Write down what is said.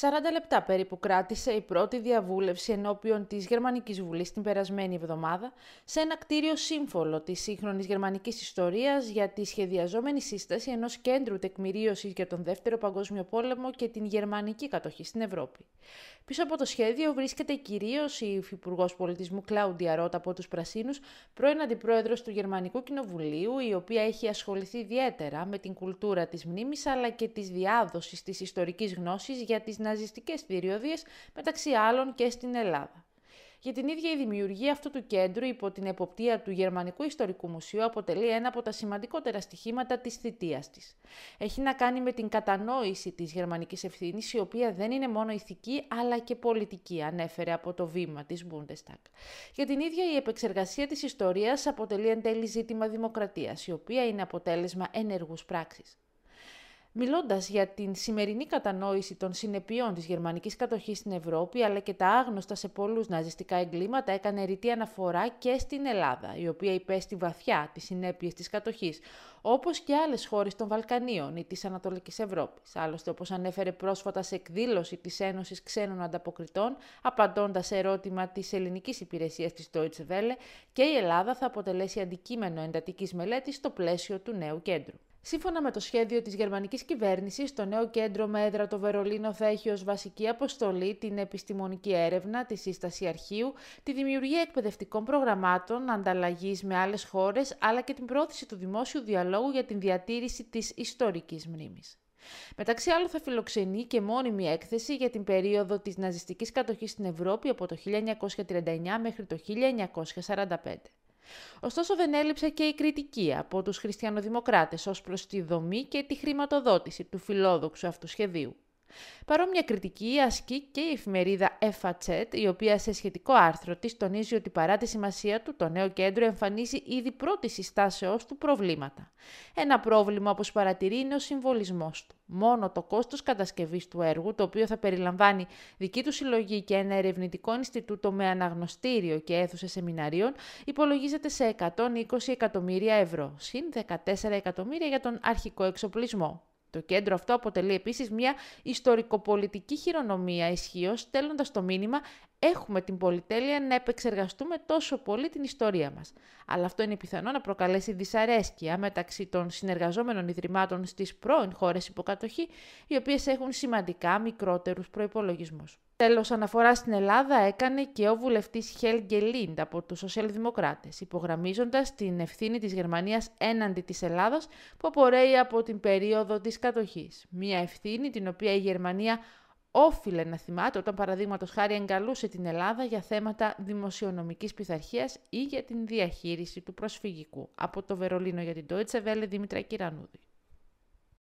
40 λεπτά περίπου κράτησε η πρώτη διαβούλευση ενώπιον της Γερμανικής Βουλής την περασμένη εβδομάδα σε ένα κτίριο σύμφωλο της σύγχρονης γερμανικής ιστορίας για τη σχεδιαζόμενη σύσταση ενός κέντρου τεκμηρίωσης για τον Δεύτερο Παγκόσμιο Πόλεμο και την γερμανική κατοχή στην Ευρώπη. Πίσω από το σχέδιο βρίσκεται κυρίως η Υφυπουργός Πολιτισμού Κλάουντια Ρότα από τους Πρασίνους, πρώην Αντιπρόεδρος του Γερμανικού Κοινοβουλίου, η οποία έχει ασχοληθεί ιδιαίτερα με την κουλτούρα της μνήμης αλλά και της διάδοσης της ιστορικής γνώσης για τις ναζιστικές θηριωδίες μεταξύ άλλων και στην Ελλάδα. Για την ίδια η δημιουργία αυτού του κέντρου υπό την εποπτεία του Γερμανικού Ιστορικού Μουσείου αποτελεί ένα από τα σημαντικότερα στοιχήματα της θητείας της. Έχει να κάνει με την κατανόηση της γερμανικής ευθύνης, η οποία δεν είναι μόνο ηθική αλλά και πολιτική, ανέφερε από το βήμα της Bundestag. Για την ίδια η επεξεργασία της ιστορίας αποτελεί εν τέλει ζήτημα δημοκρατίας, η οποία είναι αποτέλεσμα ενεργούς πράξης. Μιλώντας για την σημερινή κατανόηση των συνεπειών της γερμανικής κατοχής στην Ευρώπη, αλλά και τα άγνωστα σε πολλούς ναζιστικά εγκλήματα, έκανε ρητή αναφορά και στην Ελλάδα, η οποία υπέστη βαθιά τις συνέπειες της κατοχής, όπως και άλλες χώρες των Βαλκανίων ή της Ανατολικής Ευρώπης. Άλλωστε, όπως ανέφερε πρόσφατα σε εκδήλωση της Ένωσης Ξένων Ανταποκριτών, απαντώντας σε ερώτημα της ελληνικής υπηρεσίας της Deutsche Welle, και η Ελλάδα θα αποτελέσει αντικείμενο εντατικής μελέτης στο πλαίσιο του νέου κέντρου. Σύμφωνα με το σχέδιο της γερμανικής κυβέρνησης, το νέο κέντρο με έδρα το Βερολίνο θα έχει ως βασική αποστολή την επιστημονική έρευνα, τη σύσταση αρχείου, τη δημιουργία εκπαιδευτικών προγραμμάτων, ανταλλαγής με άλλες χώρες, αλλά και την πρόθεση του δημόσιου διαλόγου για την διατήρηση της ιστορικής μνήμης. Μεταξύ άλλων θα φιλοξενεί και μόνιμη έκθεση για την περίοδο της ναζιστικής κατοχής στην Ευρώπη από το 1939 μέχρι το 1945. Ωστόσο δεν έλειψε και η κριτική από τους χριστιανοδημοκράτες ως προς τη δομή και τη χρηματοδότηση του φιλόδοξου αυτού σχεδίου. Παρόμοια κριτική ασκεί και η εφημερίδα FAZ, η οποία σε σχετικό άρθρο της τονίζει ότι παρά τη σημασία του, το νέο κέντρο εμφανίζει ήδη πρώτη συστάσεώς του προβλήματα. Ένα πρόβλημα, όπως παρατηρεί, είναι ο συμβολισμός του. Μόνο το κόστος κατασκευής του έργου, το οποίο θα περιλαμβάνει δική του συλλογή και ένα ερευνητικό Ινστιτούτο με αναγνωστήριο και αίθουσε σεμιναρίων, υπολογίζεται σε 120 εκατομμύρια ευρώ, συν 14 εκατομμύρια για τον αρχικό εξοπλισμό. Το κέντρο αυτό αποτελεί επίσης μια ιστορικοπολιτική χειρονομία ισχύως, στέλνοντας το μήνυμα έχουμε την πολυτέλεια να επεξεργαστούμε τόσο πολύ την ιστορία μας. Αλλά αυτό είναι πιθανό να προκαλέσει δυσαρέσκεια μεταξύ των συνεργαζόμενων ιδρυμάτων στις πρώην χώρες υποκατοχή, οι οποίες έχουν σημαντικά μικρότερους προϋπολογισμούς. Τέλος, αναφορά στην Ελλάδα έκανε και ο βουλευτής Χέλγκε Λίντ από τους Σοσιαλδημοκράτες, υπογραμμίζοντας την ευθύνη της Γερμανίας έναντι της Ελλάδας που απορρέει από την περίοδο της κατοχής. Μία ευθύνη την οποία η Γερμανία όφιλε να θυμάται όταν παραδείγματος χάρη εγκαλούσε την Ελλάδα για θέματα δημοσιονομικής πειθαρχίας ή για την διαχείριση του προσφυγικού. Από το Βερολίνο για την Deutsche Welle, Δήμητρα Κυρανούδη.